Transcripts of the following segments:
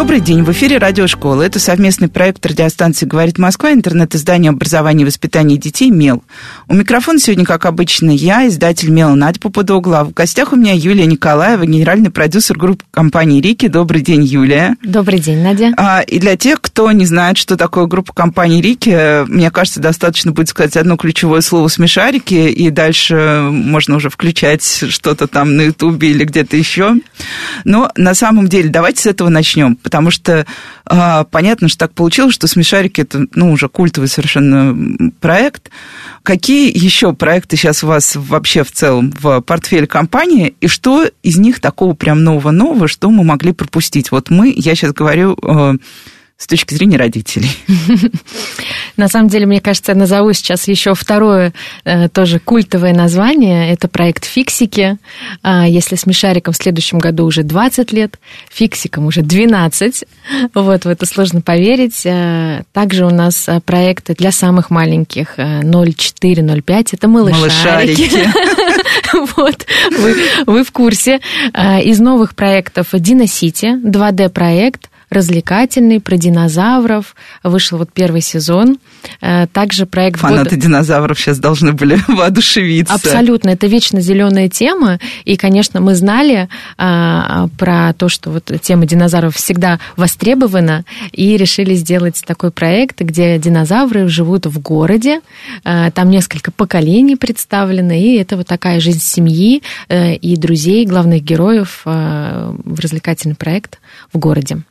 Добрый день, в эфире Радиошкола. Это совместный проект радиостанции «Говорит Москва», интернет-издание образования и воспитания детей «МЕЛ». У микрофона сегодня, как обычно, я, издатель «МЕЛ» Надя Попудогла. В гостях у меня Юлия Николаева, генеральный продюсер группы компании «Рики». Добрый день, Юлия. Добрый день, Надя. А, и для тех, кто не знает, что такое группа компании «Рики», мне кажется, достаточно будет сказать одно ключевое слово «смешарики», и дальше можно уже включать что-то там на Ютубе или где-то еще. Но на самом деле давайте с этого начнем потому что а, понятно, что так получилось, что «Смешарики» — это, ну, уже культовый совершенно проект. Какие еще проекты сейчас у вас вообще в целом в портфеле компании, и что из них такого прям нового-нового, что мы могли пропустить? Вот мы, я сейчас говорю а, с точки зрения родителей? На самом деле, мне кажется, я назову сейчас еще второе э, тоже культовое название. Это проект «Фиксики». А, если с Мишариком в следующем году уже 20 лет, «Фиксиком» уже 12. Вот, в это сложно поверить. Э, также у нас э, проекты для самых маленьких 0,4-0,5. Это малышарики. малышарики. Вот, вы, вы в курсе. Из новых проектов «Дина Сити», 2D-проект, развлекательный, про динозавров. Вышел вот первый сезон. Э, также проект... Фанаты года... динозавров сейчас должны были воодушевиться. Абсолютно. Это вечно зеленая тема. И, конечно, мы знали а, про то, что вот тема динозавров всегда востребована, и решили сделать такой проект, где динозавры живут в городе. А, там несколько поколений представлены, и это вот такая жизнь семьи и друзей главных героев в развлекательный проект в городе.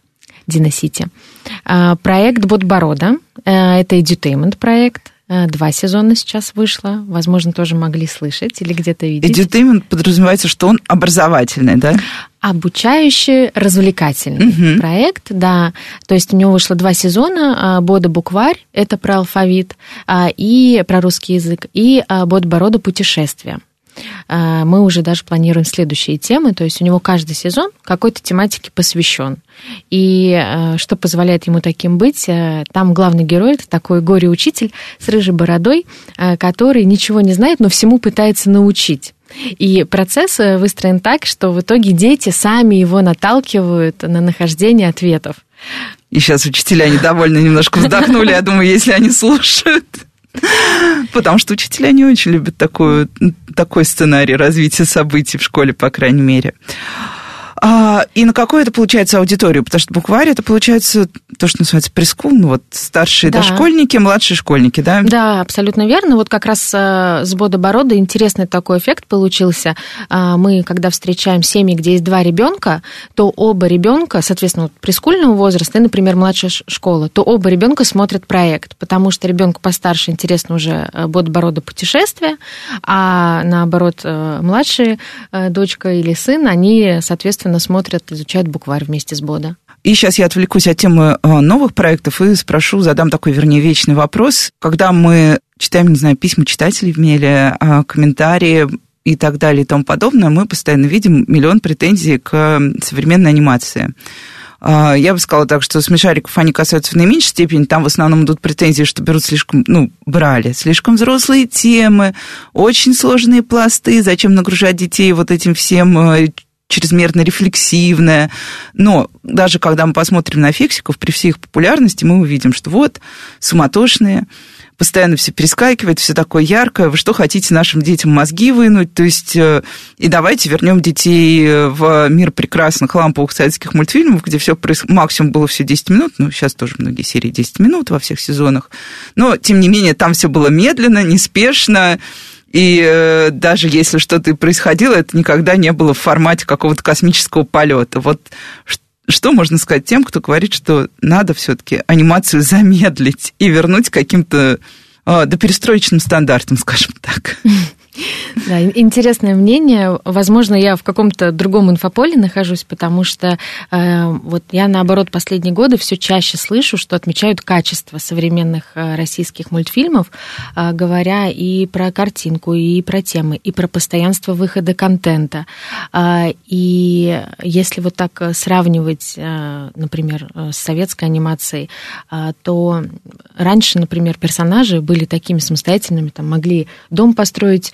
Диносити. А, проект Ботборода. Э, это edutainment проект. Э, два сезона сейчас вышло. Возможно, тоже могли слышать или где-то видеть. Edutainment подразумевается, что он образовательный, да? Обучающий, развлекательный угу. проект, да. То есть у него вышло два сезона. А, Бода букварь, это про алфавит, а, и про русский язык, и Бод Борода путешествия. А, мы уже даже планируем следующие темы, то есть у него каждый сезон какой-то тематике посвящен. И а, что позволяет ему таким быть? А, там главный герой это такой горе-учитель с рыжей бородой, который ничего не знает, но всему пытается научить. И процесс э, выстроен так, что в итоге дети сами его наталкивают на нахождение ответов. И сейчас учителя недовольны немножко вздохнули, я думаю, если они слушают. Потому что учителя не очень любят такой, такой сценарий развития событий в школе, по крайней мере. А, и на какую это получается аудиторию? Потому что букварь это получается то, что называется прескул, ну вот старшие да. дошкольники, младшие школьники, да? Да, абсолютно верно. Вот как раз э, с Бода-Борода интересный такой эффект получился. А, мы, когда встречаем семьи, где есть два ребенка, то оба ребенка, соответственно, вот прескульного возраста и, например, младшая школа, то оба ребенка смотрят проект, потому что ребенку постарше интересно уже э, Бода-Борода путешествие, а наоборот, э, младшие дочка или сын, они, соответственно, естественно, смотрят, изучают букварь вместе с Бода. И сейчас я отвлекусь от темы э, новых проектов и спрошу, задам такой, вернее, вечный вопрос. Когда мы читаем, не знаю, письма читателей в меле, э, комментарии и так далее и тому подобное, мы постоянно видим миллион претензий к современной анимации. Э, я бы сказала так, что смешариков они касаются в наименьшей степени. Там в основном идут претензии, что берут слишком, ну, брали слишком взрослые темы, очень сложные пласты. Зачем нагружать детей вот этим всем чрезмерно рефлексивная. Но даже когда мы посмотрим на фиксиков, при всей их популярности мы увидим, что вот суматошные, постоянно все перескакивает, все такое яркое, вы что хотите нашим детям мозги вынуть, то есть э, и давайте вернем детей в мир прекрасных ламповых советских мультфильмов, где все максимум было все 10 минут, ну, сейчас тоже многие серии 10 минут во всех сезонах, но, тем не менее, там все было медленно, неспешно, и э, даже если что-то и происходило, это никогда не было в формате какого-то космического полета. Вот что можно сказать тем, кто говорит, что надо все-таки анимацию замедлить и вернуть каким-то э, до перестроечным стандартам, скажем так? Да, интересное мнение. Возможно, я в каком-то другом инфополе нахожусь, потому что э, вот я, наоборот, последние годы все чаще слышу, что отмечают качество современных э, российских мультфильмов, э, говоря и про картинку, и про темы, и про постоянство выхода контента. Э, и если вот так сравнивать, э, например, с советской анимацией, э, то раньше, например, персонажи были такими самостоятельными, там могли дом построить,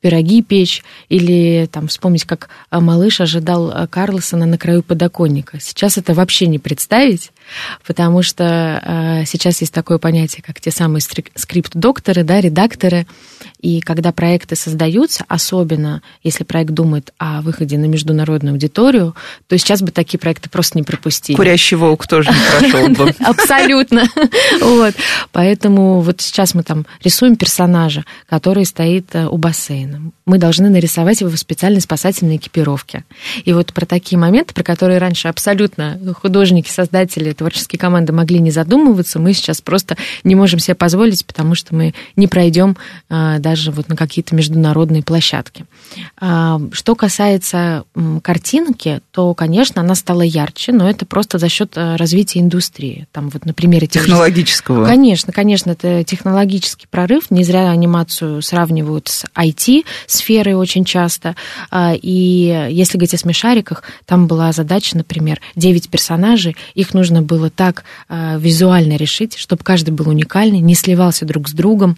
пироги печь, или там вспомнить, как э, малыш ожидал э, Карлсона на краю подоконника. Сейчас это вообще не представить, потому что э, сейчас есть такое понятие, как те самые скрипт-докторы, да, редакторы, и когда проекты создаются, особенно если проект думает о выходе на международную аудиторию, то сейчас бы такие проекты просто не пропустили. Курящий волк тоже не прошел бы. Абсолютно. Вот. Поэтому вот сейчас мы там рисуем персонажа, который стоит у бассейна бассейном. Мы должны нарисовать его в специальной спасательной экипировке. И вот про такие моменты, про которые раньше абсолютно художники, создатели, творческие команды могли не задумываться, мы сейчас просто не можем себе позволить, потому что мы не пройдем а, даже вот на какие-то международные площадки. А, что касается картинки, то, конечно, она стала ярче, но это просто за счет а, развития индустрии. Там вот на примере технологического. Конечно, конечно, это технологический прорыв. Не зря анимацию сравнивают с IT, сферы очень часто. А, и если говорить о смешариках, там была задача, например, 9 персонажей, их нужно было так а, визуально решить, чтобы каждый был уникальный, не сливался друг с другом.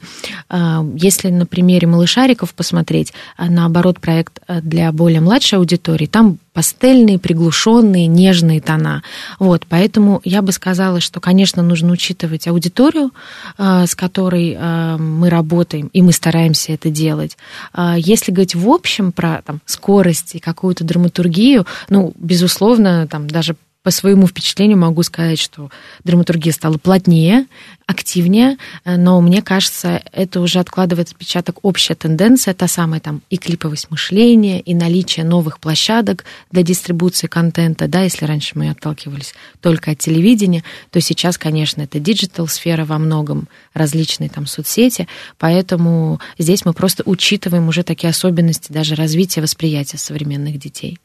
А, если на примере малышариков посмотреть, наоборот, проект для более младшей аудитории, там пастельные, приглушенные, нежные тона. Вот, поэтому я бы сказала, что, конечно, нужно учитывать аудиторию, э, с которой э, мы работаем, и мы стараемся это делать. Э, если говорить в общем про там, скорость и какую-то драматургию, ну, безусловно, там даже по своему впечатлению могу сказать, что драматургия стала плотнее, активнее, но мне кажется, это уже откладывает отпечаток общая тенденция, та самая там и клиповость мышления, и наличие новых площадок для дистрибуции контента, да, если раньше мы отталкивались только от телевидения, то сейчас, конечно, это digital-сфера во многом, различные там соцсети, поэтому здесь мы просто учитываем уже такие особенности даже развития восприятия современных детей.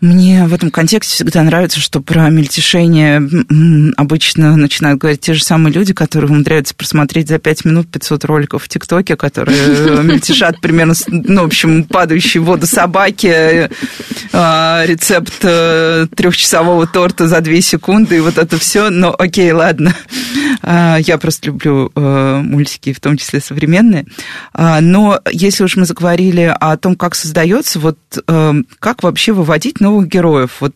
Мне в этом контексте всегда нравится, что про мельтешение обычно начинают говорить те же самые люди, которые умудряются просмотреть за 5 минут 500 роликов в ТикТоке, которые мельтешат примерно, ну, в общем, падающие в воду собаки, а, рецепт э, трехчасового торта за 2 секунды, и вот это все. Но окей, ладно. А, я просто люблю э, мультики, в том числе современные. А, но если уж мы заговорили о том, как создается, вот э, как вообще выводить новых героев. Вот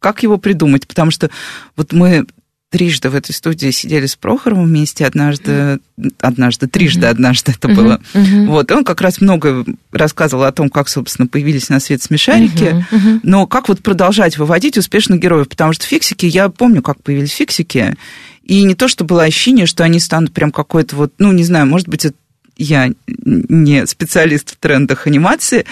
как его придумать? Потому что вот мы трижды в этой студии сидели с Прохоровым вместе, однажды, однажды, трижды однажды это было. Вот, и он как раз много рассказывал о том, как, собственно, появились на свет смешарики, но как вот продолжать выводить успешных героев, потому что фиксики, я помню, как появились фиксики, и не то, что было ощущение, что они станут прям какой-то вот, ну, не знаю, может быть, я не специалист в трендах анимации,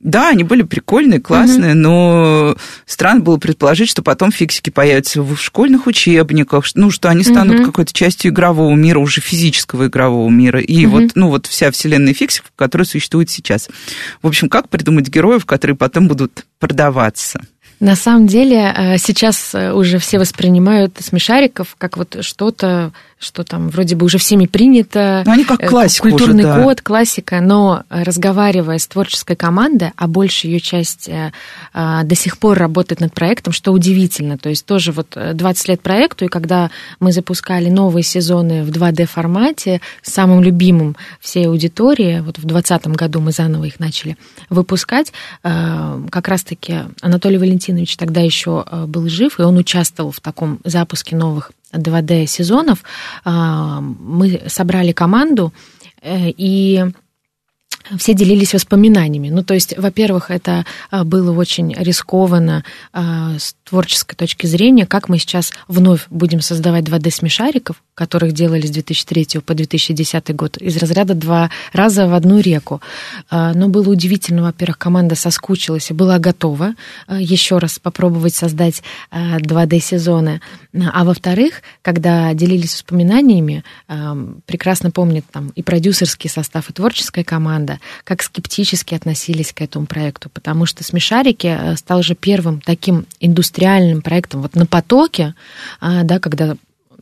да, они были прикольные, классные, угу. но странно было предположить, что потом фиксики появятся в школьных учебниках, ну, что они станут угу. какой-то частью игрового мира, уже физического игрового мира. И угу. вот, ну, вот вся вселенная фиксиков, которая существует сейчас. В общем, как придумать героев, которые потом будут продаваться? На самом деле э, сейчас э, уже все воспринимают смешариков как вот что-то что там вроде бы уже всеми принято. Ну, они как э, классика Культурный уже, да. код, классика, но э, разговаривая с творческой командой, а большая ее часть э, до сих пор работает над проектом, что удивительно. То есть тоже вот 20 лет проекту, и когда мы запускали новые сезоны в 2D-формате, самым любимым всей аудитории, вот в 2020 году мы заново их начали выпускать, как раз-таки Анатолий Валентинович тогда еще был жив, и он участвовал в таком запуске новых 2D сезонов, а, мы собрали команду э, и все делились воспоминаниями. Ну, то есть, во-первых, это а, было очень рискованно а, с творческой точки зрения, как мы сейчас вновь будем создавать 2D-смешариков, которых делали с 2003 по 2010 год, из разряда два раза в одну реку. А, но было удивительно, во-первых, команда соскучилась и была готова еще раз попробовать создать 2D-сезоны. А во-вторых, когда делились воспоминаниями, прекрасно помнят там и продюсерский состав, и творческая команда, как скептически относились к этому проекту, потому что «Смешарики» э, стал же первым таким индустриальным проектом вот на потоке, а, да, когда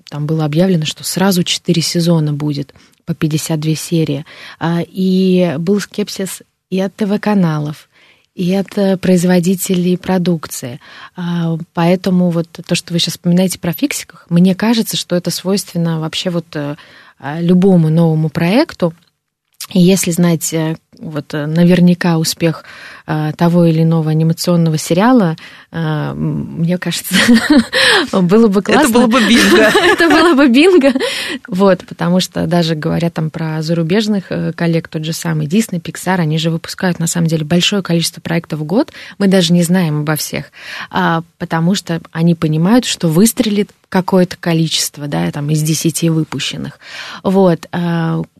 там было объявлено, что сразу 4 сезона будет по 52 серии. А, и был скепсис и от ТВ-каналов, и от э, производителей продукции. А, поэтому вот то, что вы сейчас вспоминаете про фиксиках, мне кажется, что это свойственно вообще вот э, любому новому проекту. И если знать э, вот наверняка успех того или иного анимационного сериала, мне кажется, было бы классно. Это было бы бинго. Это было бы бинго. Вот, потому что даже говоря там про зарубежных э, коллег, тот же самый Disney, Pixar, они же выпускают на самом деле большое количество проектов в год. Мы даже не знаем обо всех, а, потому что они понимают, что выстрелит какое-то количество, да, там из десяти выпущенных. Вот.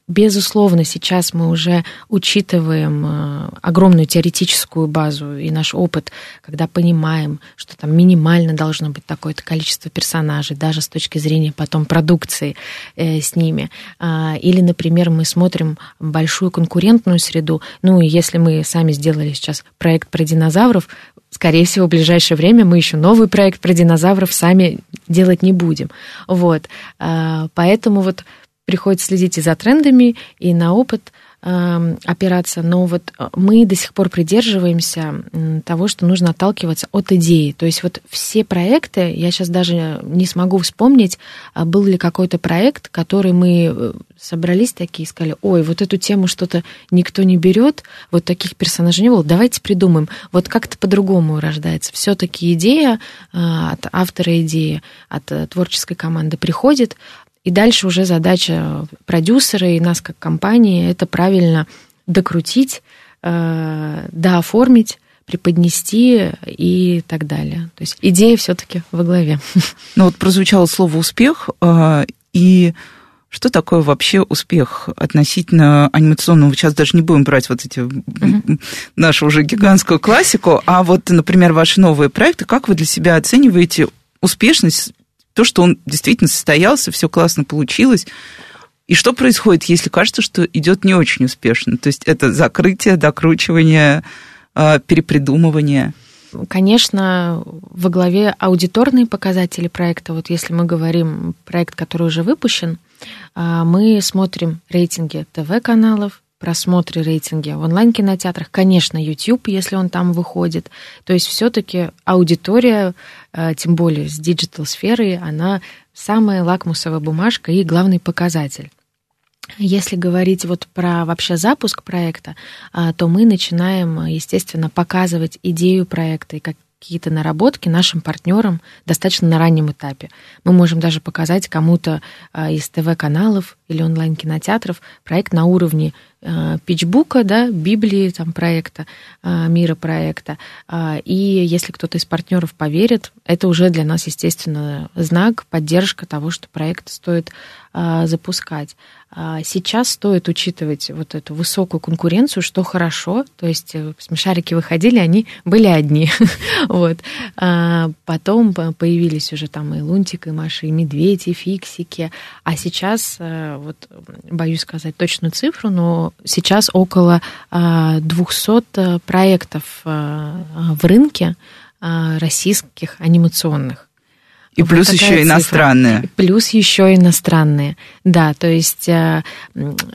Безусловно, сейчас мы уже учитываем э, огромную теоретическую базу и наш опыт, когда понимаем, что там минимально должно быть такое-то количество персонажей, даже с точки зрения потом продукции э, с ними. А, или, например, мы смотрим большую конкурентную среду. Ну, и если мы сами сделали сейчас проект про динозавров, скорее всего, в ближайшее время мы еще новый проект про динозавров сами делать не будем. Вот. А, поэтому вот приходится следить и за трендами, и на опыт э, опираться. Но вот э, мы до сих пор придерживаемся того, что нужно отталкиваться от идеи. То есть вот все проекты, я сейчас даже не смогу вспомнить, а был ли какой-то проект, который мы э, собрались такие и сказали, ой, вот эту тему что-то никто не берет, вот таких персонажей не было, давайте придумаем. Вот как-то по-другому рождается. Все-таки идея э, от автора идеи, от творческой команды приходит, и дальше уже задача продюсера и нас как компании это правильно докрутить, э, дооформить, преподнести и так далее. То есть идея все-таки во главе. Ну вот прозвучало слово успех, э, и что такое вообще успех относительно анимационного? Сейчас даже не будем брать вот эти uh-huh. нашу уже гигантскую классику, а вот, например, ваши новые проекты, как вы для себя оцениваете успешность то, что он действительно состоялся, все классно получилось. И что происходит, если кажется, что идет не очень успешно? То есть это закрытие, докручивание, а, перепридумывание. Конечно, во главе аудиторные показатели проекта. Вот если мы говорим проект, который уже выпущен, а, мы смотрим рейтинги ТВ-каналов, просмотры, рейтинги в онлайн-кинотеатрах, конечно, YouTube, если он там выходит. То есть все-таки аудитория, э, тем более с digital-сферой, она самая лакмусовая бумажка и главный показатель. Если говорить вот про вообще запуск проекта, а, то мы начинаем, естественно, показывать идею проекта и как какие-то наработки нашим партнерам достаточно на раннем этапе. Мы можем даже показать кому-то а, из ТВ-каналов или онлайн-кинотеатров проект на уровне Э, питчбука, да, Библии там, проекта, э, мира проекта. А, и если кто-то из партнеров поверит, это уже для нас, естественно, знак, поддержка того, что проект стоит запускать. А, сейчас стоит учитывать вот эту высокую конкуренцию, что хорошо, то есть э, смешарики выходили, они были одни. вот. Потом появились уже там и Лунтик, и Маша, и Медведь, и Фиксики. А сейчас, вот боюсь сказать точную цифру, но сейчас около 200 а, проектов а, в рынке а, российских анимационных. И вот плюс еще цифра. иностранные. Плюс еще иностранные. Да, то есть я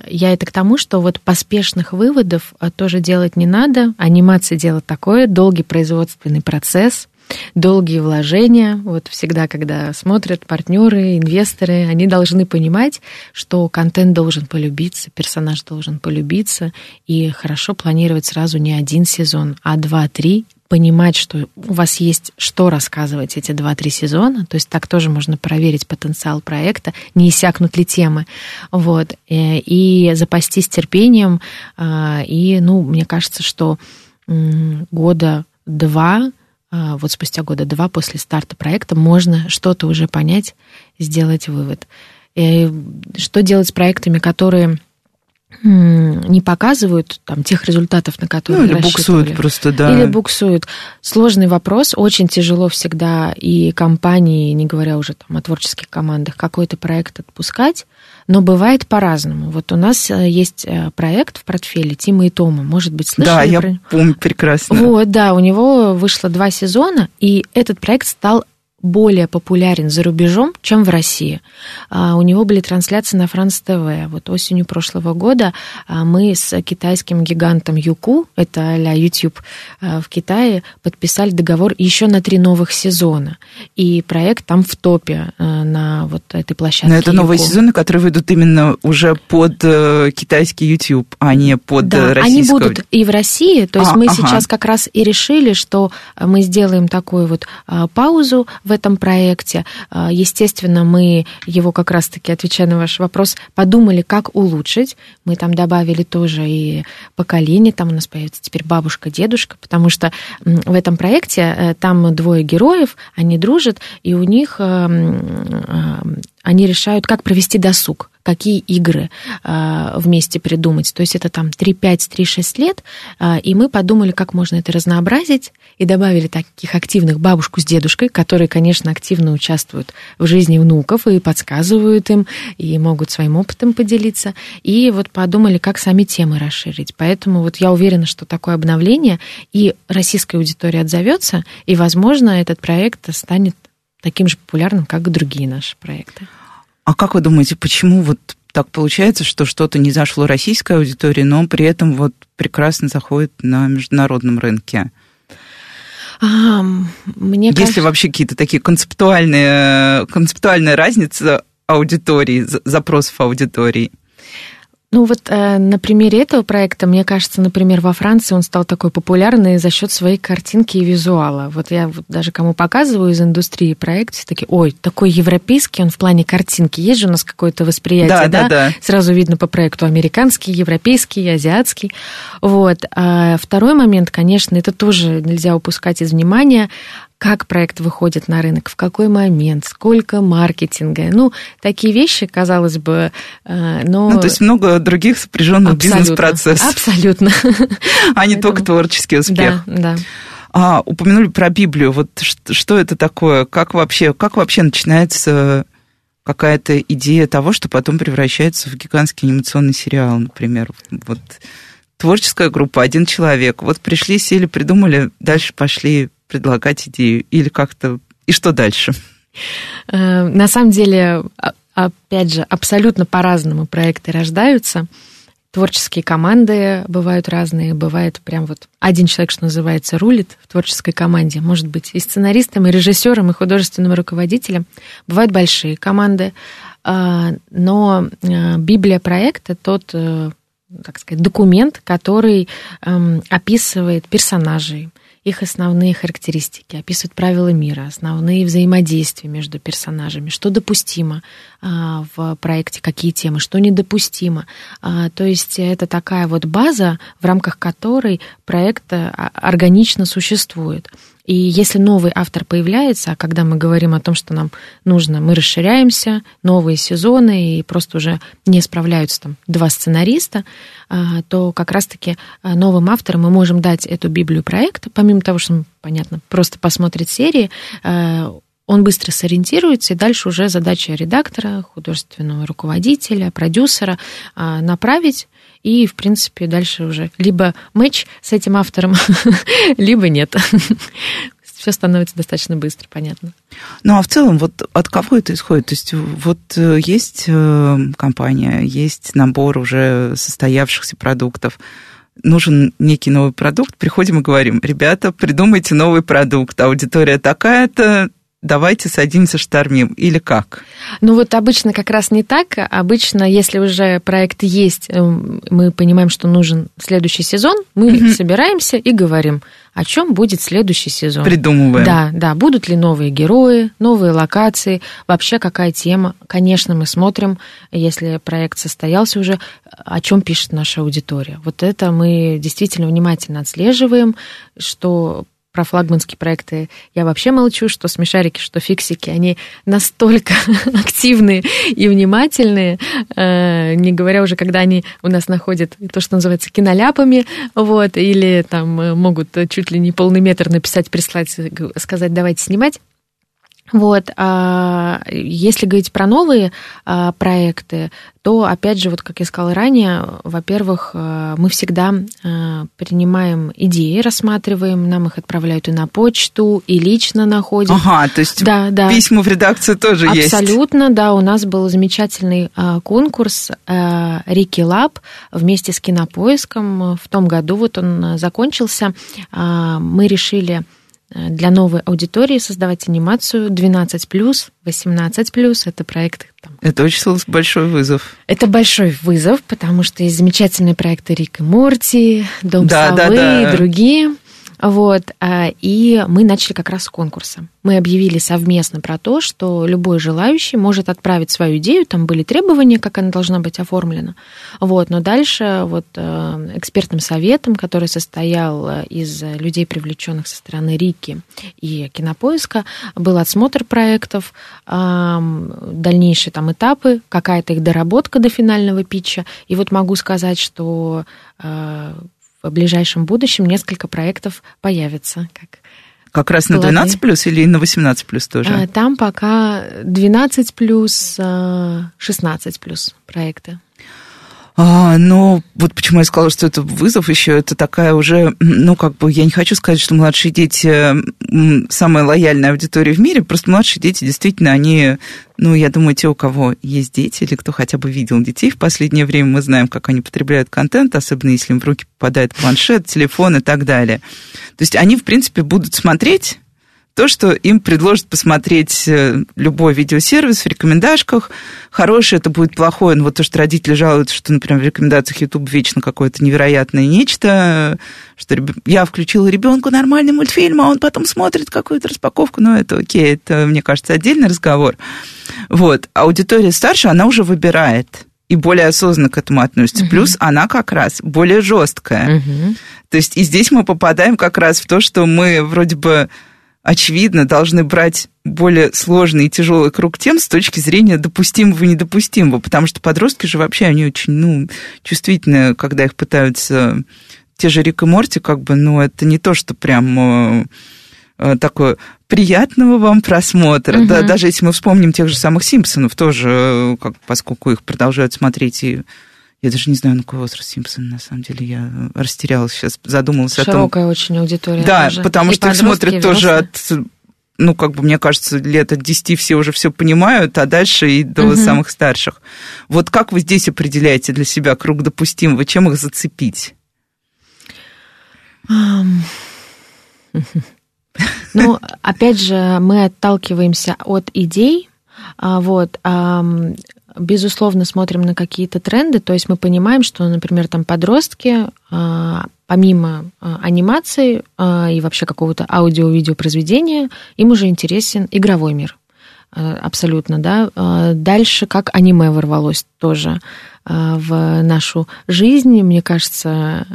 это к тому, что вот поспешных выводов тоже делать не надо. Анимация дело такое, долгий производственный процесс, долгие вложения. Вот всегда, когда смотрят партнеры, инвесторы, они должны понимать, что контент должен полюбиться, персонаж должен полюбиться, и хорошо планировать сразу не один сезон, а два-три, понимать, что у вас есть что рассказывать эти два-три сезона, то есть так тоже можно проверить потенциал проекта, не иссякнут ли темы, вот, э, и запастись терпением, а, и, ну, мне кажется, что года два а, вот спустя года два после старта проекта можно что-то уже понять, сделать вывод. И что делать с проектами, которые не показывают там тех результатов, на которые ну, или буксуют просто, да. Или буксуют. Сложный вопрос, очень тяжело всегда и компании, не говоря уже там о творческих командах, какой-то проект отпускать, но бывает по-разному. Вот у нас э, есть э, проект в портфеле Тима и Тома, может быть, слышали? Да, я про... помню прекрасно. Вот, да, у него вышло два сезона, и этот проект стал более популярен за рубежом, чем в России. А, у него были трансляции на Франс ТВ. Вот осенью прошлого года а, мы с китайским гигантом Юку, это а YouTube в Китае, подписали договор еще на три новых сезона. И проект там в топе на вот этой площадке. Но это Юку. новые сезоны, которые выйдут именно уже под э, китайский YouTube, а не под да, э, российский. Они будут и в России, то есть а, мы ага. сейчас как раз и решили, что мы сделаем такую вот паузу в этом проекте. А, естественно, мы его как раз-таки, отвечая на ваш вопрос, подумали, как улучшить. Мы там добавили тоже и поколение, там у нас появится теперь бабушка, дедушка, потому что в этом проекте э, там двое героев, они дружат, и у них эм, они решают, как провести досуг, какие игры э, вместе придумать. То есть это там 3-5, 3-6 лет, э, и мы подумали, как можно это разнообразить, и добавили таких активных бабушку с дедушкой, которые, конечно, активно участвуют в жизни внуков и подсказывают им, и могут своим опытом поделиться. И вот подумали, как сами темы расширить. Поэтому вот я уверена, что такое обновление, и российская аудитория отзовется, и, возможно, этот проект станет таким же популярным, как и другие наши проекты. А как вы думаете, почему вот так получается, что что-то не зашло российской аудитории, но при этом вот прекрасно заходит на международном рынке? А, мне Есть кажется... ли вообще какие-то такие концептуальные, концептуальная разница аудитории, запросов аудитории? Ну вот э, на примере этого проекта, мне кажется, например, во Франции он стал такой популярный за счет своей картинки и визуала. Вот я вот даже кому показываю из индустрии проект, все такие, ой, такой европейский он в плане картинки. Есть же у нас какое-то восприятие, да? да? да, да. Сразу видно по проекту американский, европейский, азиатский. Вот. А второй момент, конечно, это тоже нельзя упускать из внимания как проект выходит на рынок, в какой момент, сколько маркетинга. Ну, такие вещи, казалось бы, э, но... Ну, то есть много других сопряженных бизнес-процессов. Абсолютно. А не только творческий успех. Да, да. А, упомянули про Библию. Вот что это такое? Как вообще, как вообще начинается какая-то идея того, что потом превращается в гигантский анимационный сериал, например? Вот творческая группа, один человек. Вот пришли, сели, придумали, дальше пошли предлагать идею или как-то... И что дальше? Э, на самом деле, а, опять же, абсолютно по-разному проекты рождаются. Творческие команды бывают разные. Бывает прям вот один человек, что называется, рулит в творческой команде. Может быть и сценаристом, и режиссером, и художественным руководителем. Бывают большие команды. А, но э, Библия проекта тот э, так сказать, документ, который эм, описывает персонажей, их основные характеристики, описывают правила мира, основные взаимодействия между персонажами, что допустимо в проекте, какие темы, что недопустимо. А, то есть это такая вот база, в рамках которой проект а, органично существует. И если новый автор появляется, а когда мы говорим о том, что нам нужно, мы расширяемся, новые сезоны, и просто уже не справляются там два сценариста, а, то как раз-таки а, новым авторам мы можем дать эту Библию проекта, помимо того, что он, понятно, просто посмотрит серии, а, он быстро сориентируется, и дальше уже задача редактора, художественного руководителя, продюсера направить и, в принципе, дальше уже либо матч с этим автором, либо нет. Все становится достаточно быстро, понятно. Ну, а в целом, вот от кого это исходит? То есть вот э, есть э, компания, есть набор уже состоявшихся продуктов, нужен некий новый продукт, приходим и говорим, ребята, придумайте новый продукт, аудитория такая-то, давайте садимся, штормим, или как? Ну вот обычно как раз не так. Обычно, если уже проект есть, эм, мы понимаем, что нужен следующий сезон, мы угу. собираемся и говорим, о чем будет следующий сезон. Придумываем. Да, да, будут ли новые герои, новые локации, вообще какая тема. Конечно, мы смотрим, если проект состоялся уже, о чем пишет наша аудитория. Вот это мы действительно внимательно отслеживаем, что про флагманские проекты я вообще молчу, что смешарики, что фиксики, они настолько активные и внимательные, э, не говоря уже, когда они у нас находят то, что называется киноляпами, вот, или там э, могут чуть ли не полный метр написать, прислать, сказать, давайте снимать. Вот, а если говорить про новые а, проекты, то, опять же, вот как я сказала ранее, во-первых, а, мы всегда а, принимаем идеи, рассматриваем, нам их отправляют и на почту, и лично находим. Ага, то есть да, да. письма в редакцию тоже Абсолютно, есть. Абсолютно, да. У нас был замечательный а, конкурс а, Рики Лаб вместе с Кинопоиском. В том году вот он закончился. А, мы решили для новой аудитории создавать анимацию 12 плюс, 18 плюс. Это проект. Там. Это очень большой вызов. Это большой вызов, потому что есть замечательные проекты Рик и Морти, Дом да, совы да, да. и другие. Вот, а, и мы начали как раз с конкурса. Мы объявили совместно про то, что любой желающий может отправить свою идею, там были требования, как она должна быть оформлена. Вот, но дальше вот э, экспертным советом, который состоял э, из людей, привлеченных со стороны Рики и Кинопоиска, был отсмотр проектов, дальнейшие там этапы, какая-то их доработка до финального питча. И вот могу сказать, что э, в ближайшем будущем несколько проектов появится. Как как раз на 12 плюс или на 18 плюс тоже? А, там пока 12 плюс, 16 плюс проекты. А, но вот почему я сказала, что это вызов еще, это такая уже, ну, как бы, я не хочу сказать, что младшие дети самая лояльная аудитория в мире, просто младшие дети действительно, они, ну, я думаю, те, у кого есть дети или кто хотя бы видел детей в последнее время, мы знаем, как они потребляют контент, особенно если им в руки попадает планшет, телефон и так далее. То есть они, в принципе, будут смотреть то, что им предложит посмотреть э, любой видеосервис в рекомендашках. Хорошее это будет плохое. Но вот то, что родители жалуются, что, например, в рекомендациях YouTube вечно какое-то невероятное нечто, что я включила ребенку нормальный мультфильм, а он потом смотрит какую-то распаковку. Ну, это окей, это, мне кажется, отдельный разговор. Вот. Аудитория старше, она уже выбирает и более осознанно к этому относится. Угу. Плюс она как раз более жесткая. Угу. То есть и здесь мы попадаем как раз в то, что мы вроде бы очевидно, должны брать более сложный и тяжелый круг тем с точки зрения допустимого и недопустимого, потому что подростки же вообще, они очень, ну, чувствительны, когда их пытаются... Те же Рик и Морти, как бы, ну, это не то, что прям э, э, такое приятного вам просмотра. Угу. Да, даже если мы вспомним тех же самых Симпсонов, тоже, э, как, поскольку их продолжают смотреть и я даже не знаю, на какой возраст Симпсон, на самом деле. Я растерялась сейчас, задумалась Широкая о том... Широкая очень аудитория. Да, тоже. потому и что их смотрят тоже от ну, как бы, мне кажется, лет от 10 все уже все понимают, а дальше и до угу. самых старших. Вот как вы здесь определяете для себя круг допустимого? Чем их зацепить? Ну, опять же, мы отталкиваемся от идей, а, вот, безусловно, смотрим на какие-то тренды, то есть мы понимаем, что, например, там подростки, а, помимо а, анимации а, и вообще какого-то аудио-видео произведения, им уже интересен игровой мир. Абсолютно, да. Дальше, как аниме ворвалось тоже в нашу жизнь. Мне кажется,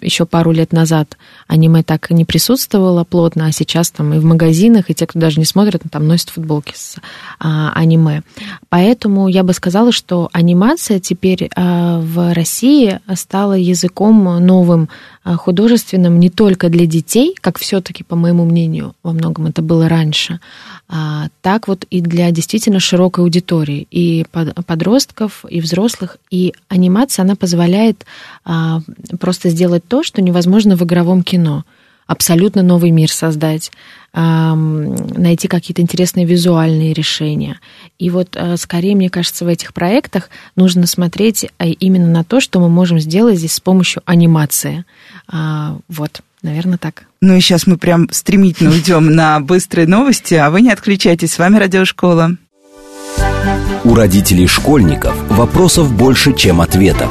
еще пару лет назад аниме так не присутствовало плотно, а сейчас там и в магазинах, и те, кто даже не смотрит, там носят футболки с аниме. Поэтому я бы сказала, что анимация теперь в России стала языком новым, художественным не только для детей, как все-таки, по моему мнению, во многом это было раньше, а так вот и для действительно широкой аудитории, и подростков, и взрослых. И анимация, она позволяет а, просто сделать то, что невозможно в игровом кино. Абсолютно новый мир создать, найти какие-то интересные визуальные решения. И вот а, скорее, мне кажется, в этих проектах нужно смотреть а, именно на то, что мы можем сделать здесь с помощью анимации. А, вот. Наверное, так. Ну и сейчас мы прям стремительно уйдем на быстрые новости, а вы не отключайтесь. С вами Радиошкола. У родителей школьников вопросов больше, чем ответов.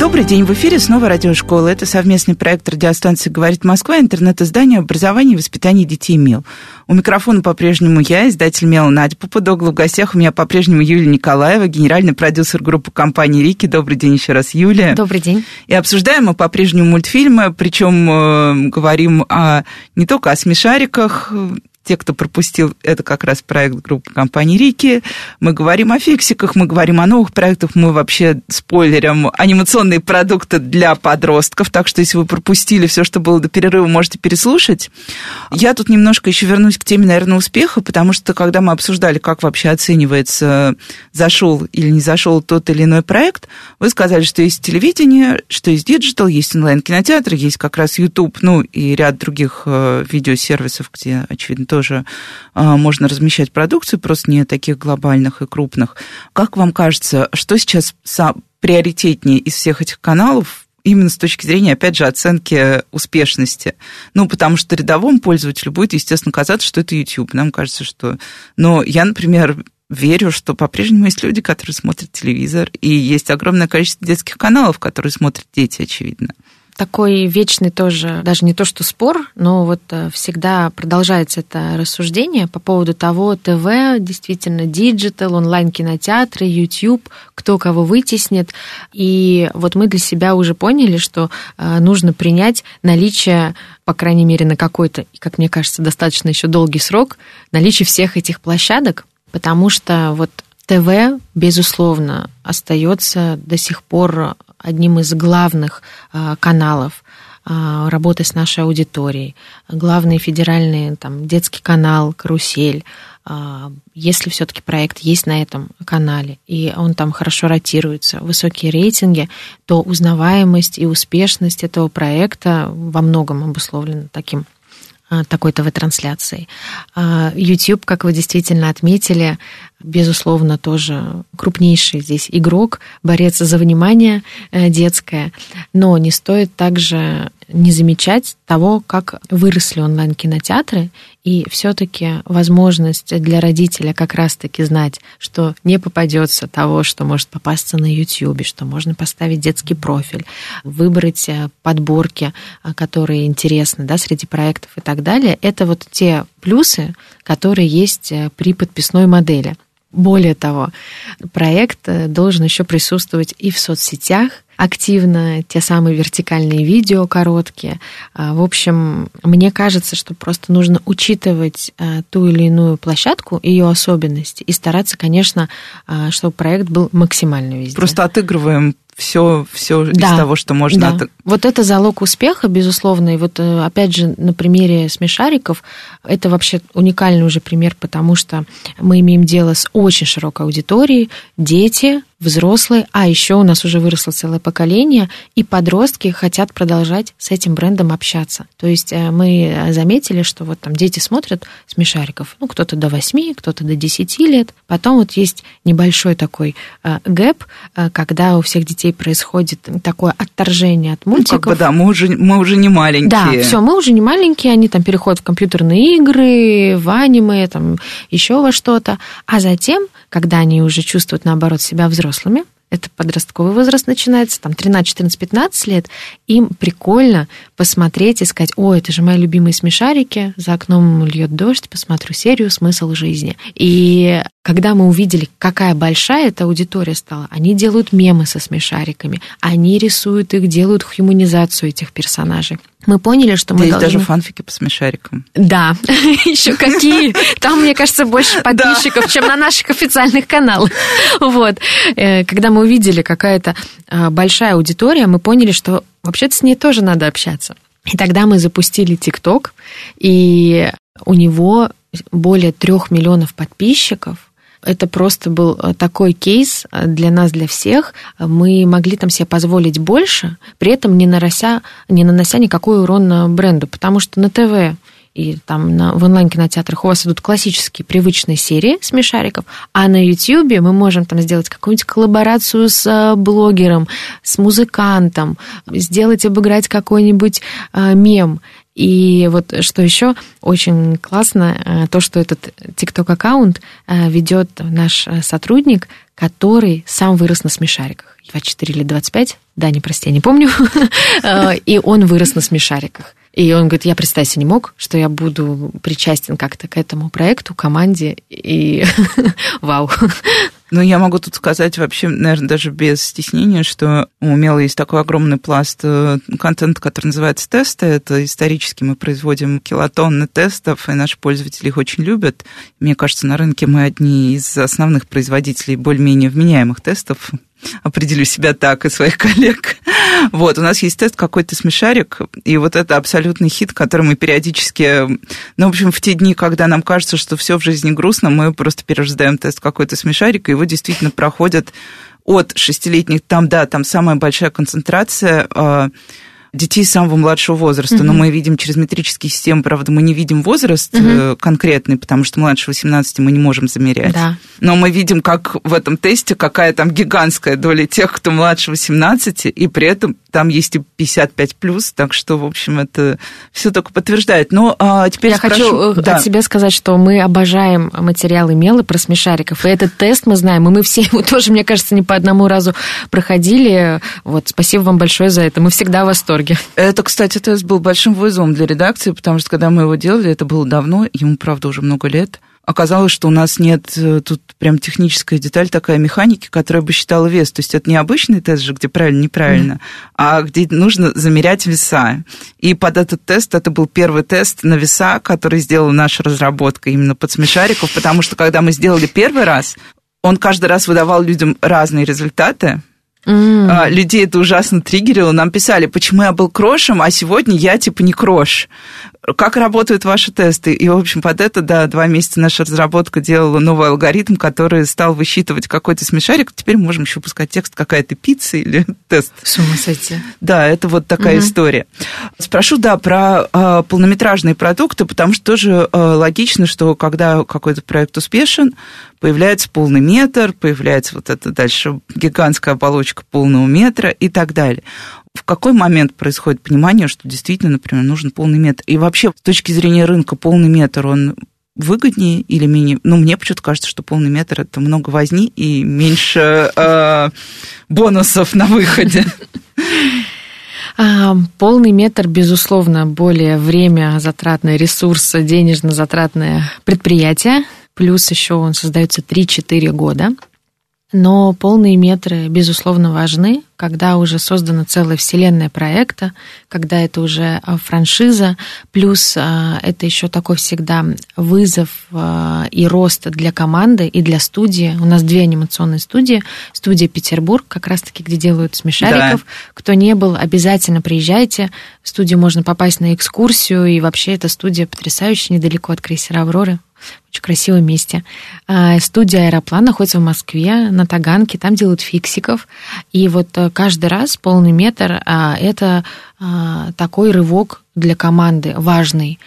Добрый день, в эфире снова радиошкола. Это совместный проект радиостанции «Говорит Москва», интернет-издание образования и воспитания детей МИЛ. У микрофона по-прежнему я, издатель МИЛ Надя Попудогла. В гостях у меня по-прежнему Юлия Николаева, генеральный продюсер группы компании «Рики». Добрый день еще раз, Юлия. Добрый день. И обсуждаем мы по-прежнему мультфильмы, причем э, говорим о, не только о смешариках, те, кто пропустил, это как раз проект группы компании Рики. Мы говорим о фиксиках, мы говорим о новых проектах, мы вообще спойлерим анимационные продукты для подростков. Так что, если вы пропустили все, что было до перерыва, можете переслушать. Я тут немножко еще вернусь к теме, наверное, успеха, потому что, когда мы обсуждали, как вообще оценивается, зашел или не зашел тот или иной проект, вы сказали, что есть телевидение, что есть digital, есть онлайн-кинотеатр, есть как раз YouTube, ну и ряд других э, видеосервисов, где, очевидно, тоже а, можно размещать продукцию, просто не таких глобальных и крупных. Как вам кажется, что сейчас приоритетнее из всех этих каналов именно с точки зрения, опять же, оценки успешности. Ну, потому что рядовому пользователю будет, естественно, казаться, что это YouTube. Нам кажется, что... Но я, например, верю, что по-прежнему есть люди, которые смотрят телевизор, и есть огромное количество детских каналов, которые смотрят дети, очевидно такой вечный тоже, даже не то что спор, но вот э, всегда продолжается это рассуждение по поводу того, ТВ, действительно, digital, онлайн-кинотеатры, YouTube, кто кого вытеснит. И вот мы для себя уже поняли, что э, нужно принять наличие по крайней мере, на какой-то, как мне кажется, достаточно еще долгий срок, наличие всех этих площадок, потому что вот ТВ, безусловно, остается до сих пор одним из главных а, каналов а, работы с нашей аудиторией. Главный федеральный там, детский канал «Карусель», а, если все-таки проект есть на этом канале, и он там хорошо ротируется, высокие рейтинги, то узнаваемость и успешность этого проекта во многом обусловлена таким такой ТВ-трансляцией. YouTube, как вы действительно отметили, безусловно, тоже крупнейший здесь игрок, борец за внимание э, детское, но не стоит также не замечать того, как выросли онлайн-кинотеатры, и все-таки возможность для родителя как раз-таки знать, что не попадется того, что может попасться на YouTube, что можно поставить детский профиль, выбрать э, подборки, э, которые интересны да, среди проектов и так далее. Это вот те плюсы, которые есть при подписной модели. Более того, проект э, должен еще присутствовать и в соцсетях активно, те самые вертикальные видео короткие. А, в общем, мне кажется, что просто нужно учитывать э, ту или иную площадку, ее особенности, и стараться, конечно, а, чтобы проект был максимально везде. Просто отыгрываем все, все да, из того, что можно. Да. Вот это залог успеха, безусловно. И вот э, опять же на примере смешариков это вообще уникальный уже пример, потому что мы имеем дело с очень широкой аудиторией, дети, взрослые, а еще у нас уже выросло целое поколение, и подростки хотят продолжать с этим брендом общаться. То есть э, мы заметили, что вот там дети смотрят смешариков, ну, кто-то до 8, кто-то до 10 лет. Потом вот есть небольшой такой э, гэп, э, когда у всех детей происходит такое отторжение от мультиков. Ну, как бы, да, мы уже, мы уже не маленькие. Да, все, мы уже не маленькие, они там переходят в компьютерные игры, в аниме, там еще во что-то. А затем, когда они уже чувствуют, наоборот, себя взрослыми, это подростковый возраст начинается, там 13, 14, 15 лет, им прикольно посмотреть и сказать, о, это же мои любимые смешарики, за окном льет дождь, посмотрю серию «Смысл жизни». И когда мы увидели, какая большая эта аудитория стала, они делают мемы со смешариками, они рисуют их, делают хуманизацию этих персонажей мы поняли, что мы Есть должны... даже фанфики по смешарикам. Да, еще какие. Там, мне кажется, больше подписчиков, чем на наших официальных каналах. Вот. Э, когда мы увидели какая-то а, большая аудитория, мы поняли, что вообще-то с ней тоже надо общаться. И тогда мы запустили ТикТок, и у него более трех миллионов подписчиков, это просто был э, такой кейс э, для нас, для всех. Мы могли там себе позволить больше, при этом не нанося, не нанося никакой урон бренду, потому что на ТВ и там на, в онлайн-кинотеатрах у вас идут классические привычные серии смешариков, а на YouTube мы можем там сделать какую-нибудь коллаборацию с э, блогером, с музыкантом, сделать, обыграть какой-нибудь э, мем. И вот что еще очень классно, э, то, что этот TikTok аккаунт ведет наш сотрудник, который сам вырос на смешариках. 24 или 25, да, не прости, я не помню, и он вырос на смешариках. И он говорит, я представить себе не мог, что я буду причастен как-то к этому проекту, команде, и вау. Ну, я могу тут сказать вообще, наверное, даже без стеснения, что у Мела есть такой огромный пласт э, контента, который называется тесты. Это исторически мы производим килотонны тестов, и наши пользователи их очень любят. Мне кажется, на рынке мы одни из основных производителей более-менее вменяемых тестов определю себя так и своих коллег. Вот, у нас есть тест какой-то смешарик, и вот это абсолютный хит, который мы периодически, ну, в общем, в те дни, когда нам кажется, что все в жизни грустно, мы просто переждаем тест какой-то смешарик, и его действительно проходят от шестилетних, там, да, там самая большая концентрация а, детей самого младшего возраста. Mm-hmm. Но мы видим через метрические системы, правда, мы не видим возраст mm-hmm. конкретный, потому что младше 18 мы не можем замерять. Да. Но мы видим, как в этом тесте, какая там гигантская доля тех, кто младше 18, и при этом там есть и 55 плюс, так что, в общем, это все только подтверждает. Но а, теперь Я спрошу... хочу э, да. от себя сказать, что мы обожаем материалы Мелы про смешариков, и этот тест мы знаем, и мы все его тоже, мне кажется, не по одному разу проходили. Вот, спасибо вам большое за это, мы всегда в восторге. Это, кстати, тест был большим вызовом для редакции, потому что, когда мы его делали, это было давно, ему, правда, уже много лет, оказалось, что у нас нет э, тут прям техническая деталь такая механики, которая бы считала вес. То есть это не обычный тест же, где правильно, неправильно, mm. а где нужно замерять веса. И под этот тест это был первый тест на веса, который сделала наша разработка именно под смешариков, потому что когда мы сделали первый раз, он каждый раз выдавал людям разные результаты, Mm. Людей это ужасно триггерило. Нам писали, почему я был крошем, а сегодня я типа не крош как работают ваши тесты? И, в общем, под это, да, два месяца наша разработка делала новый алгоритм, который стал высчитывать какой-то смешарик. Теперь мы можем еще пускать текст какая-то пицца или тест. С ума сойти. Да, это вот такая угу. история. Спрошу, да, про э, полнометражные продукты, потому что тоже э, логично, что когда какой-то проект успешен, появляется полный метр, появляется вот эта дальше гигантская оболочка полного метра и так далее в какой момент происходит понимание, что действительно, например, нужен полный метр? И вообще, с точки зрения рынка, полный метр, он выгоднее или менее? Ну, мне почему-то кажется, что полный метр это много возни и меньше э, бонусов на выходе. А, полный метр, безусловно, более время затратное, ресурс денежно затратное предприятие. Плюс еще он создается 3-4 года. Но полные метры, безусловно, важны, когда уже создана целая вселенная проекта, когда это уже а, франшиза, плюс а, это еще такой всегда вызов а, и рост для команды и для студии. У нас две анимационные студии. Студия Петербург, как раз-таки, где делают смешариков. Да. Кто не был, обязательно приезжайте. В студию можно попасть на экскурсию, и вообще эта студия потрясающая, недалеко от крейсера «Авроры» очень красивом месте. А, студия «Аэроплан» находится в Москве, на Таганке, там делают фиксиков. И вот э, каждый раз полный метр а, – это а, такой рывок для команды важный.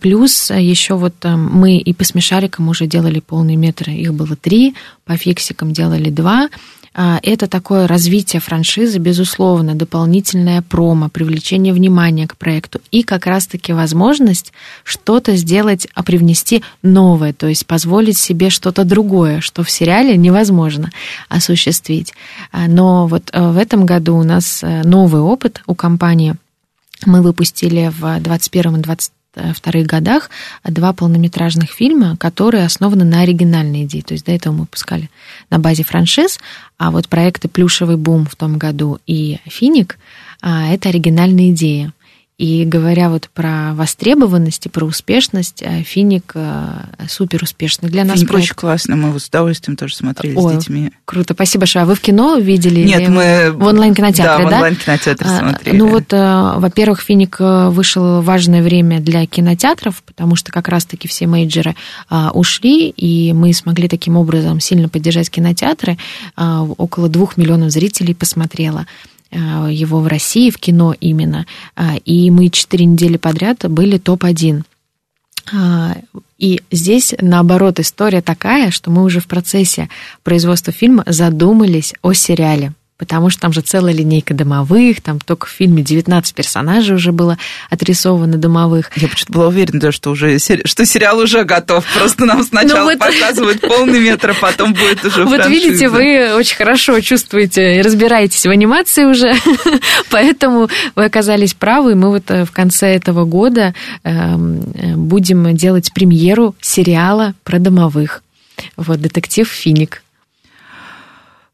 Плюс еще вот э, мы и по смешарикам уже делали полный метр, их было три, по фиксикам делали два. А, это такое развитие франшизы, безусловно, дополнительная промо, привлечение внимания к проекту и как раз-таки возможность что-то сделать, а привнести новое, то есть позволить себе что-то другое, что в сериале невозможно осуществить. А, но вот э, в этом году у нас э, новый опыт у компании. Мы выпустили в 2021 и 2022 1992 годах два полнометражных фильма, которые основаны на оригинальной идее. То есть до этого мы выпускали на базе франшиз, а вот проекты «Плюшевый бум» в том году и «Финик» а, — это оригинальная идея. И говоря вот про востребованность и про успешность, э, Финик э, супер успешный для нас. Финик проект. очень классный, мы с удовольствием тоже смотрели Ой, с детьми. Круто, спасибо большое. А вы в кино видели? Нет, мы... В онлайн-кинотеатре, да? Да, в онлайн-кинотеатре а, смотрели. Ну вот, э, во-первых, Финик вышел в важное время для кинотеатров, потому что как раз-таки все мейджеры ушли, и мы смогли таким образом сильно поддержать кинотеатры. Около двух миллионов зрителей посмотрело. Э, его в России, в кино именно. А, и мы четыре недели подряд были топ-1. А, и здесь, наоборот, история такая, что мы уже в процессе производства фильма задумались о сериале. Потому что там же целая линейка домовых, там только в фильме 19 персонажей уже было отрисовано домовых. Я почему-то была уверена, да, что уже что сериал уже готов, просто нам сначала ну, вот... показывают полный метр, а потом будет уже Вот видите, вы очень хорошо чувствуете и разбираетесь в анимации уже, поэтому вы оказались правы, и мы вот э, в конце этого года эм, будем делать премьеру сериала про домовых. Вот, детектив Финик.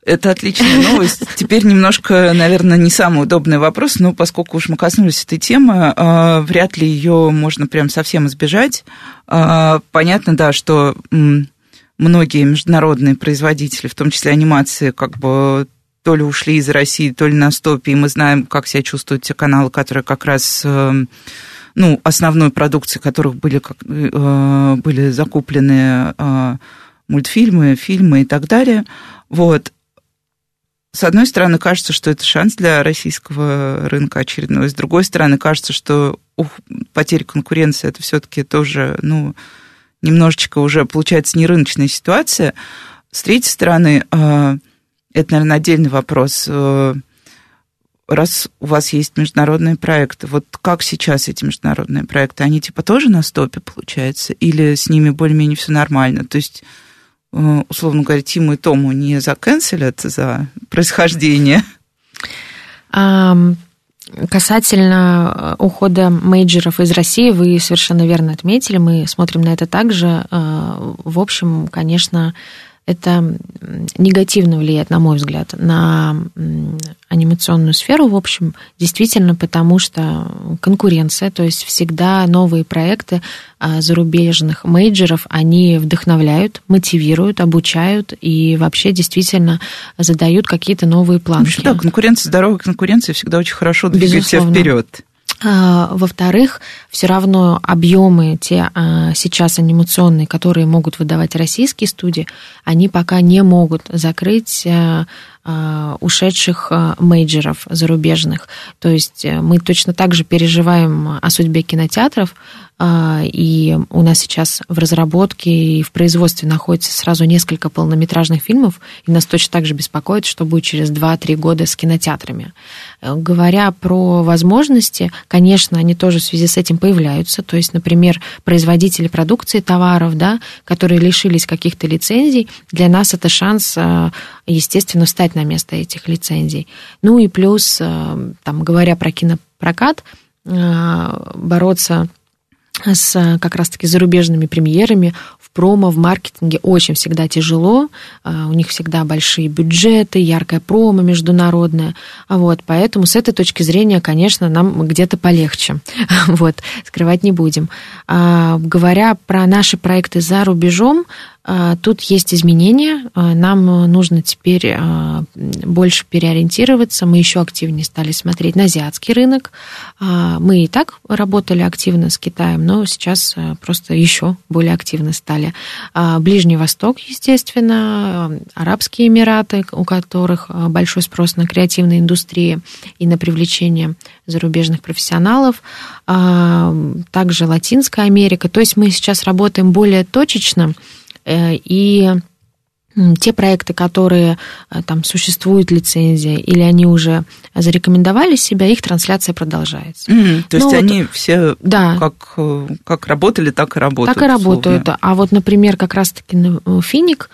Это отличная новость. Теперь немножко, наверное, не самый удобный вопрос, но поскольку уж мы коснулись этой темы, а, вряд ли ее можно прям совсем избежать. А, понятно, да, что многие международные производители, в том числе анимации, как бы то ли ушли из России, то ли на стопе, и мы знаем, как себя чувствуют те каналы, которые как раз эм, ну, основной продукцией которых были, как, э, были закуплены э, мультфильмы, фильмы и так далее. Вот с одной стороны, кажется, что это шанс для российского рынка очередной. С другой стороны, кажется, что ух, потеря конкуренции это все-таки тоже, ну, немножечко уже получается не рыночная ситуация. С третьей стороны, э, это, наверное, отдельный вопрос. Э, раз у вас есть международные проекты, вот как сейчас эти международные проекты? Они типа тоже на стопе, получается? Или с ними более-менее все нормально? То есть условно говоря, Тиму и Тому не заканцелят за происхождение? Касательно э, ухода мейджеров из России, вы совершенно верно отметили, мы смотрим на это также. Э, в общем, конечно, это негативно влияет, на мой взгляд, на анимационную сферу, в общем, действительно, потому что конкуренция, то есть всегда новые проекты а, зарубежных мейджеров, они вдохновляют, мотивируют, обучают и вообще действительно задают какие-то новые планки. Да, конкуренция, здоровая конкуренция всегда очень хорошо двигает тебя вперед. А, во-вторых, все равно объемы те а, сейчас анимационные, которые могут выдавать российские студии, они пока не могут закрыть а, ушедших мейджеров зарубежных. То есть э, мы точно так же переживаем о судьбе кинотеатров, и у нас сейчас в разработке и в производстве находится сразу несколько полнометражных фильмов, и нас точно так же беспокоит, что будет через 2-3 года с кинотеатрами. Э, говоря про возможности, конечно, они тоже в связи с этим появляются. То есть, например, производители продукции товаров, да, которые лишились каких-то лицензий, для нас это шанс, э, естественно, встать на место этих лицензий. Ну и плюс, э, там, говоря про кинопрокат, бороться с как раз-таки зарубежными премьерами в промо, в маркетинге очень всегда тяжело. А, у них всегда большие бюджеты, яркая промо международная. Вот, поэтому с этой точки зрения, конечно, нам где-то полегче. Вот, скрывать не будем. А, говоря про наши проекты за рубежом, тут есть изменения. А, нам нужно теперь а, больше переориентироваться. Мы еще активнее стали смотреть на азиатский рынок. Мы и так работали активно с Китаем, но сейчас просто еще более активно стали. Ближний Восток, естественно, Арабские Эмираты, у которых большой спрос на креативные индустрии и на привлечение зарубежных профессионалов. Также Латинская Америка. То есть мы сейчас работаем более точечно Э, и те проекты, которые э, там существуют лицензия, или они уже зарекомендовали себя, их трансляция продолжается. Mm, то есть ну, они вот, все да. как, э, как работали, так и работают. Так и работают. Условно. А вот, например, как раз-таки Финик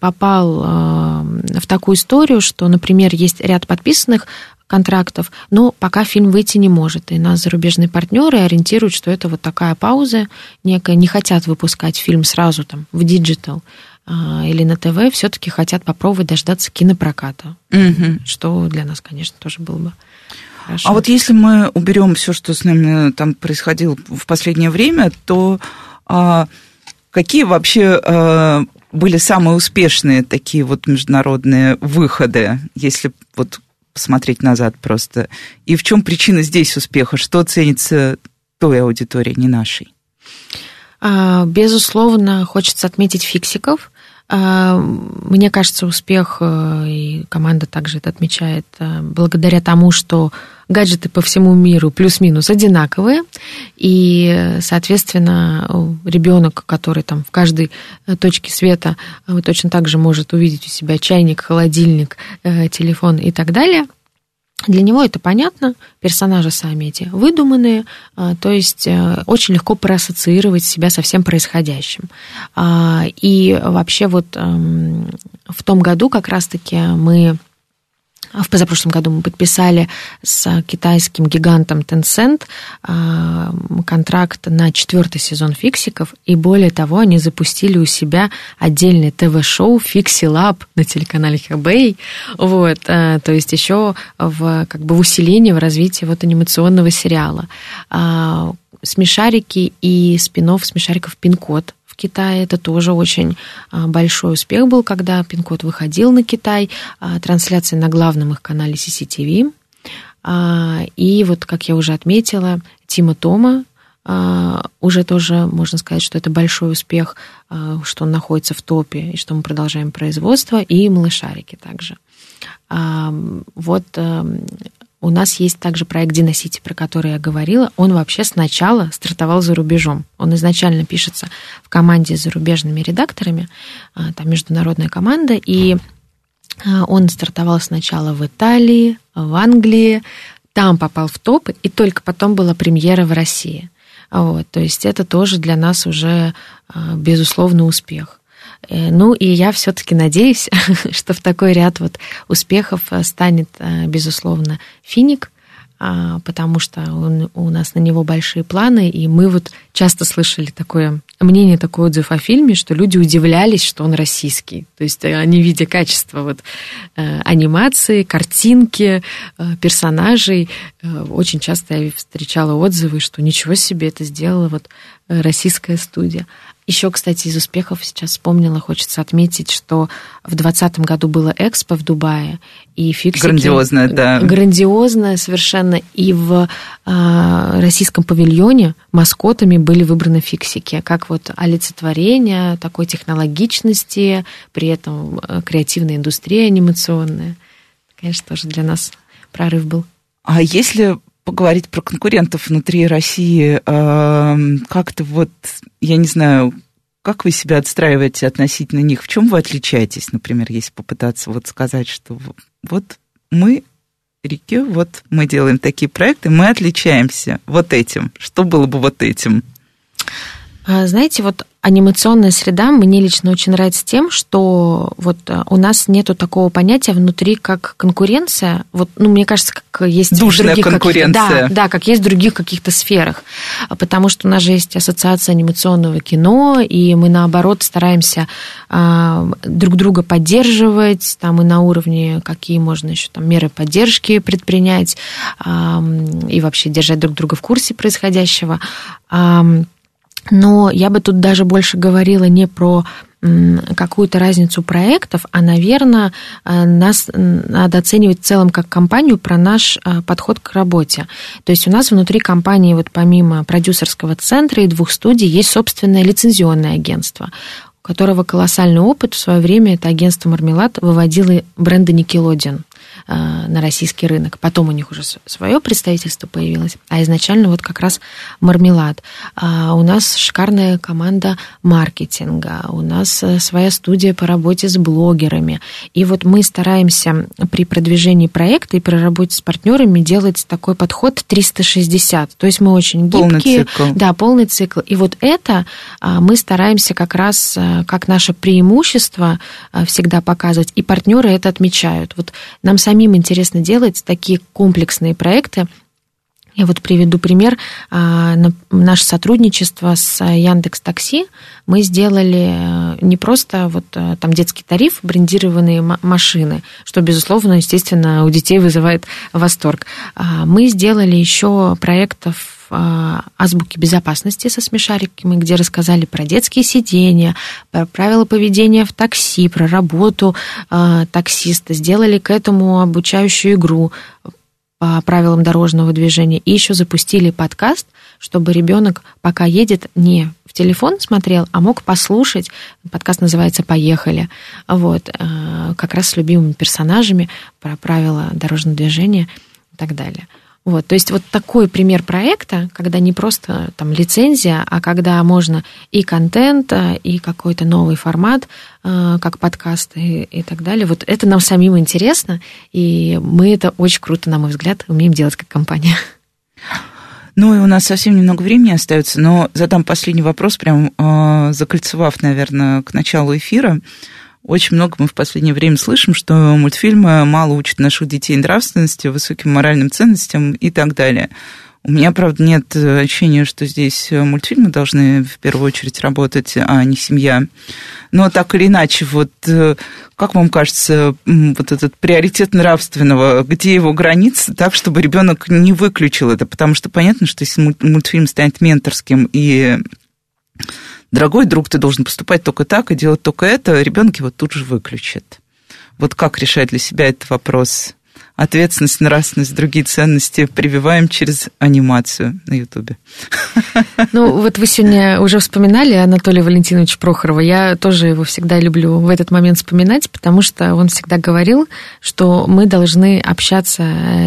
попал в такую историю, что, например, есть ряд подписанных контрактов, но пока фильм выйти не может. И нас зарубежные партнеры ориентируют, что это вот такая пауза некая, не хотят выпускать фильм сразу там в digital а, или на ТВ, все-таки хотят попробовать дождаться кинопроката, угу. что для нас, конечно, тоже было бы Хорошо. А вот если мы уберем все, что с нами там происходило в последнее время, то а, какие вообще а, были самые успешные такие вот международные выходы, если вот посмотреть назад просто. И в чем причина здесь успеха? Что ценится той аудитории, не нашей? А, безусловно, хочется отметить фиксиков. Мне кажется, успех, и команда также это отмечает, благодаря тому, что гаджеты по всему миру плюс-минус одинаковые, и, соответственно, ребенок, который там в каждой точке света точно так же может увидеть у себя чайник, холодильник, телефон и так далее – для него это понятно, персонажи сами эти выдуманные, а, то есть э, очень легко проассоциировать себя со всем происходящим. А, и вообще вот эм, в том году как раз-таки мы в позапрошлом году мы подписали с китайским гигантом Tencent а, контракт на четвертый сезон фиксиков, и более того, они запустили у себя отдельное ТВ-шоу Фикси Лаб на телеканале Хэбэй. Вот, а, то есть еще в, как бы в усилении, в развитии вот анимационного сериала. А, смешарики и спин-офф смешариков Пин-код Китае. Это тоже очень а, большой успех был, когда пин-код выходил на Китай. А, трансляция на главном их канале CCTV. А, и вот, как я уже отметила, Тима Тома, уже тоже можно сказать, что это большой успех, что он находится в топе, и что мы продолжаем производство, и малышарики также. Вот у нас есть также проект Диносити, про который я говорила. Он вообще сначала стартовал за рубежом. Он изначально пишется в команде с зарубежными редакторами, а, там международная команда, и а, он стартовал сначала в Италии, в Англии, там попал в топ, и только потом была премьера в России. Вот, то есть это тоже для нас уже, а, безусловно, успех. Э, ну и я все-таки надеюсь, что в такой ряд вот успехов э, станет, э, безусловно, финик, а, потому что он, у нас на него большие планы, и мы вот часто слышали такое мнение, такой отзыв о фильме, что люди удивлялись, что он российский. То есть они, видя качество вот, анимации, картинки, персонажей, очень часто я встречала отзывы, что ничего себе это сделала вот российская студия. Еще, кстати, из успехов сейчас вспомнила, хочется отметить, что в 2020 году было Экспо в Дубае, и фиксики... Грандиозное, да. Грандиозное совершенно. И в э, российском павильоне маскотами были выбраны фиксики, как вот олицетворение такой технологичности, при этом э, креативная индустрия анимационная. Конечно, тоже для нас прорыв был. А если поговорить про конкурентов внутри России. Как-то вот, я не знаю, как вы себя отстраиваете относительно них? В чем вы отличаетесь, например, если попытаться вот сказать, что вот мы, Рики, вот мы делаем такие проекты, мы отличаемся вот этим. Что было бы вот этим? А, знаете, вот анимационная среда мне лично очень нравится тем, что вот э, у нас нету такого понятия внутри, как конкуренция. Вот, ну, мне кажется, как есть Душная в других конкуренция. Да, да, как есть в других каких-то сферах. Потому что у нас же есть ассоциация анимационного кино, и мы, наоборот, стараемся а, друг друга поддерживать, там и на уровне, какие можно еще там меры поддержки предпринять, а, и вообще держать друг друга в курсе происходящего. А, но я бы тут даже больше говорила не про какую-то разницу проектов, а, наверное, э, нас надо оценивать в целом как компанию про наш э, подход к работе. То есть у нас внутри компании, вот помимо продюсерского центра и двух студий, есть собственное лицензионное агентство у которого колоссальный опыт. В свое время это агентство «Мармелад» выводило бренды Nickelodeon. Э, на российский рынок. Потом у них уже свое представительство появилось, а изначально вот как раз мармелад. А у нас шикарная команда маркетинга, у нас э, своя студия по работе с блогерами. И вот мы стараемся при продвижении проекта и при работе с партнерами делать такой подход 360. То есть мы очень гибкие. Полный цикл. Да, полный цикл. И вот это а, мы стараемся как раз э, как наше преимущество всегда показывать, и партнеры это отмечают. Вот нам самим интересно делать такие комплексные проекты. Я вот приведу пример. А, наше сотрудничество с Яндекс Такси мы сделали э, не просто вот э, там детский тариф, брендированные машины, что, безусловно, естественно, у детей вызывает восторг. А, мы сделали еще проектов азбуки безопасности со смешариками, где рассказали про детские сидения, про правила поведения в такси, про работу а, таксиста, сделали к этому обучающую игру по правилам дорожного движения и еще запустили подкаст, чтобы ребенок, пока едет, не телефон смотрел, а мог послушать. Подкаст называется «Поехали». Вот, э, как раз с любимыми персонажами про правила дорожного движения и так далее. Вот, то есть вот такой пример проекта, когда не просто там лицензия, а когда можно и контент, и какой-то новый формат, э, как подкасты и, так далее. Вот это нам самим интересно, и мы это очень круто, на мой взгляд, умеем делать как компания. Ну и у нас совсем немного времени остается, но задам последний вопрос, прям э, закольцевав, наверное, к началу эфира. Очень много мы в последнее время слышим, что мультфильмы мало учат наших детей нравственности, высоким моральным ценностям и так далее. У меня, правда, нет ощущения, что здесь мультфильмы должны в первую очередь работать, а не семья. Но так или иначе, вот как вам кажется, вот этот приоритет нравственного, где его границы, так, чтобы ребенок не выключил это? Потому что понятно, что если мультфильм станет менторским и дорогой друг, ты должен поступать только так и делать только это, ребенок его тут же выключит. Вот как решать для себя этот вопрос? Ответственность, нравственность, другие ценности прививаем через анимацию на Ютубе. Ну, вот вы сегодня уже вспоминали Анатолия Валентиновича Прохорова. Я тоже его всегда люблю в этот момент вспоминать, потому что он всегда говорил, что мы должны общаться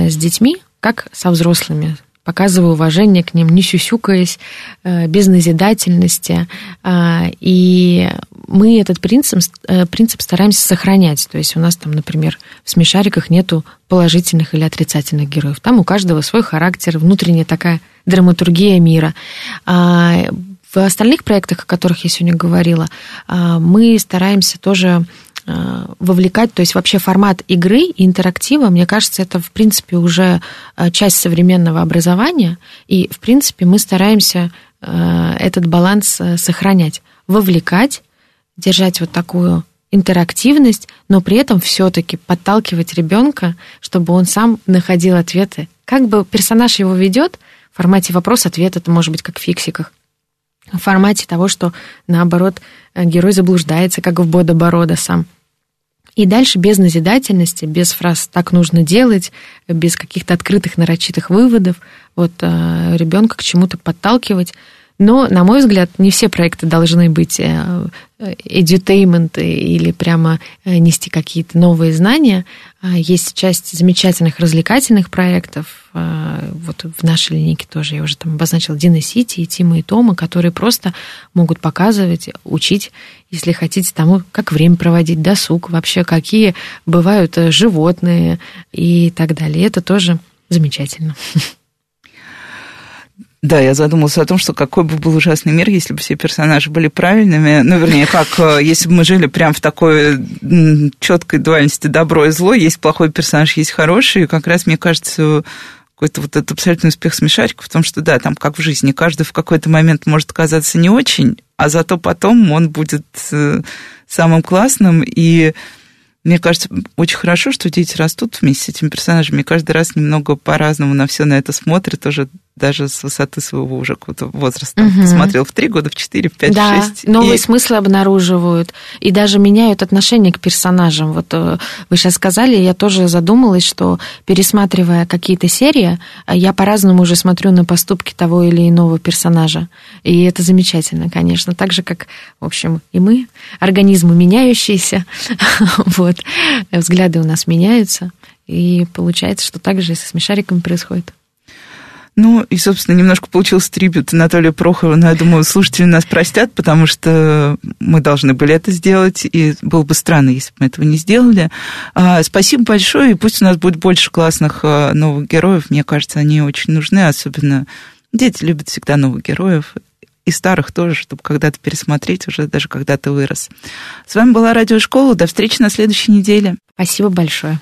с детьми, как со взрослыми, показывая уважение к ним, не сюсюкаясь, э, без назидательности. А, и мы этот принцип, э, принцип стараемся сохранять. То есть у нас там, например, в смешариках нету положительных или отрицательных героев. Там у каждого свой характер, внутренняя такая драматургия мира. А, в остальных проектах, о которых я сегодня говорила, а, мы стараемся тоже вовлекать, то есть вообще формат игры и интерактива, мне кажется, это, в принципе, уже э, часть современного образования, и, в принципе, мы стараемся э, этот баланс сохранять, вовлекать, держать вот такую интерактивность, но при этом все-таки подталкивать ребенка, чтобы он сам находил ответы. Как бы персонаж его ведет в формате вопрос-ответ, это может быть как в фиксиках, в формате того, что, наоборот, герой заблуждается, как в Бода-Борода сам. И дальше без назидательности, без фраз «так нужно делать», без каких-то открытых нарочитых выводов, вот э, ребенка к чему-то подталкивать, но, на мой взгляд, не все проекты должны быть э, edutainment или прямо э, нести какие-то новые знания. А есть часть замечательных развлекательных проектов. Э, вот в нашей линейке тоже я уже там обозначила Дина Сити и Тима и Тома, которые просто могут показывать, учить, если хотите, тому, как время проводить, досуг, вообще какие бывают животные и так далее. Это тоже замечательно. Да, я задумался о том, что какой бы был ужасный мир, если бы все персонажи были правильными. Ну, вернее, как э, если бы мы жили прям в такой четкой дуальности добро и зло, есть плохой персонаж, есть хороший. И как раз, мне кажется, какой-то вот этот абсолютный успех смешариков в том, что да, там как в жизни, каждый в какой-то момент может казаться не очень, а зато потом он будет э, самым классным, и мне кажется, очень хорошо, что дети растут вместе с этими персонажами, и каждый раз немного по-разному на все на это смотрят, уже даже с высоты своего уже возраста. Угу. Посмотрел в три года, в четыре, в пять, да, в шесть. новые и... смыслы обнаруживают, и даже меняют отношение к персонажам. Вот э, вы сейчас сказали, я тоже задумалась, что пересматривая какие-то серии, э, я по-разному уже смотрю на поступки того или иного персонажа. И это замечательно, конечно. Так же, как, в общем, и мы, организмы меняющиеся, вот, взгляды у нас меняются, и получается, что так же и со смешариками происходит. Ну, и, собственно, немножко получился трибют Анатолия Прохорова, но я думаю, слушатели нас простят, потому что мы должны были это сделать, и было бы странно, если бы мы этого не сделали. А, спасибо большое, и пусть у нас будет больше классных а, новых героев, мне кажется, они очень нужны, особенно дети любят всегда новых героев, и старых тоже, чтобы когда-то пересмотреть уже, даже когда ты вырос. С вами была Радиошкола, до встречи на следующей неделе. Спасибо большое.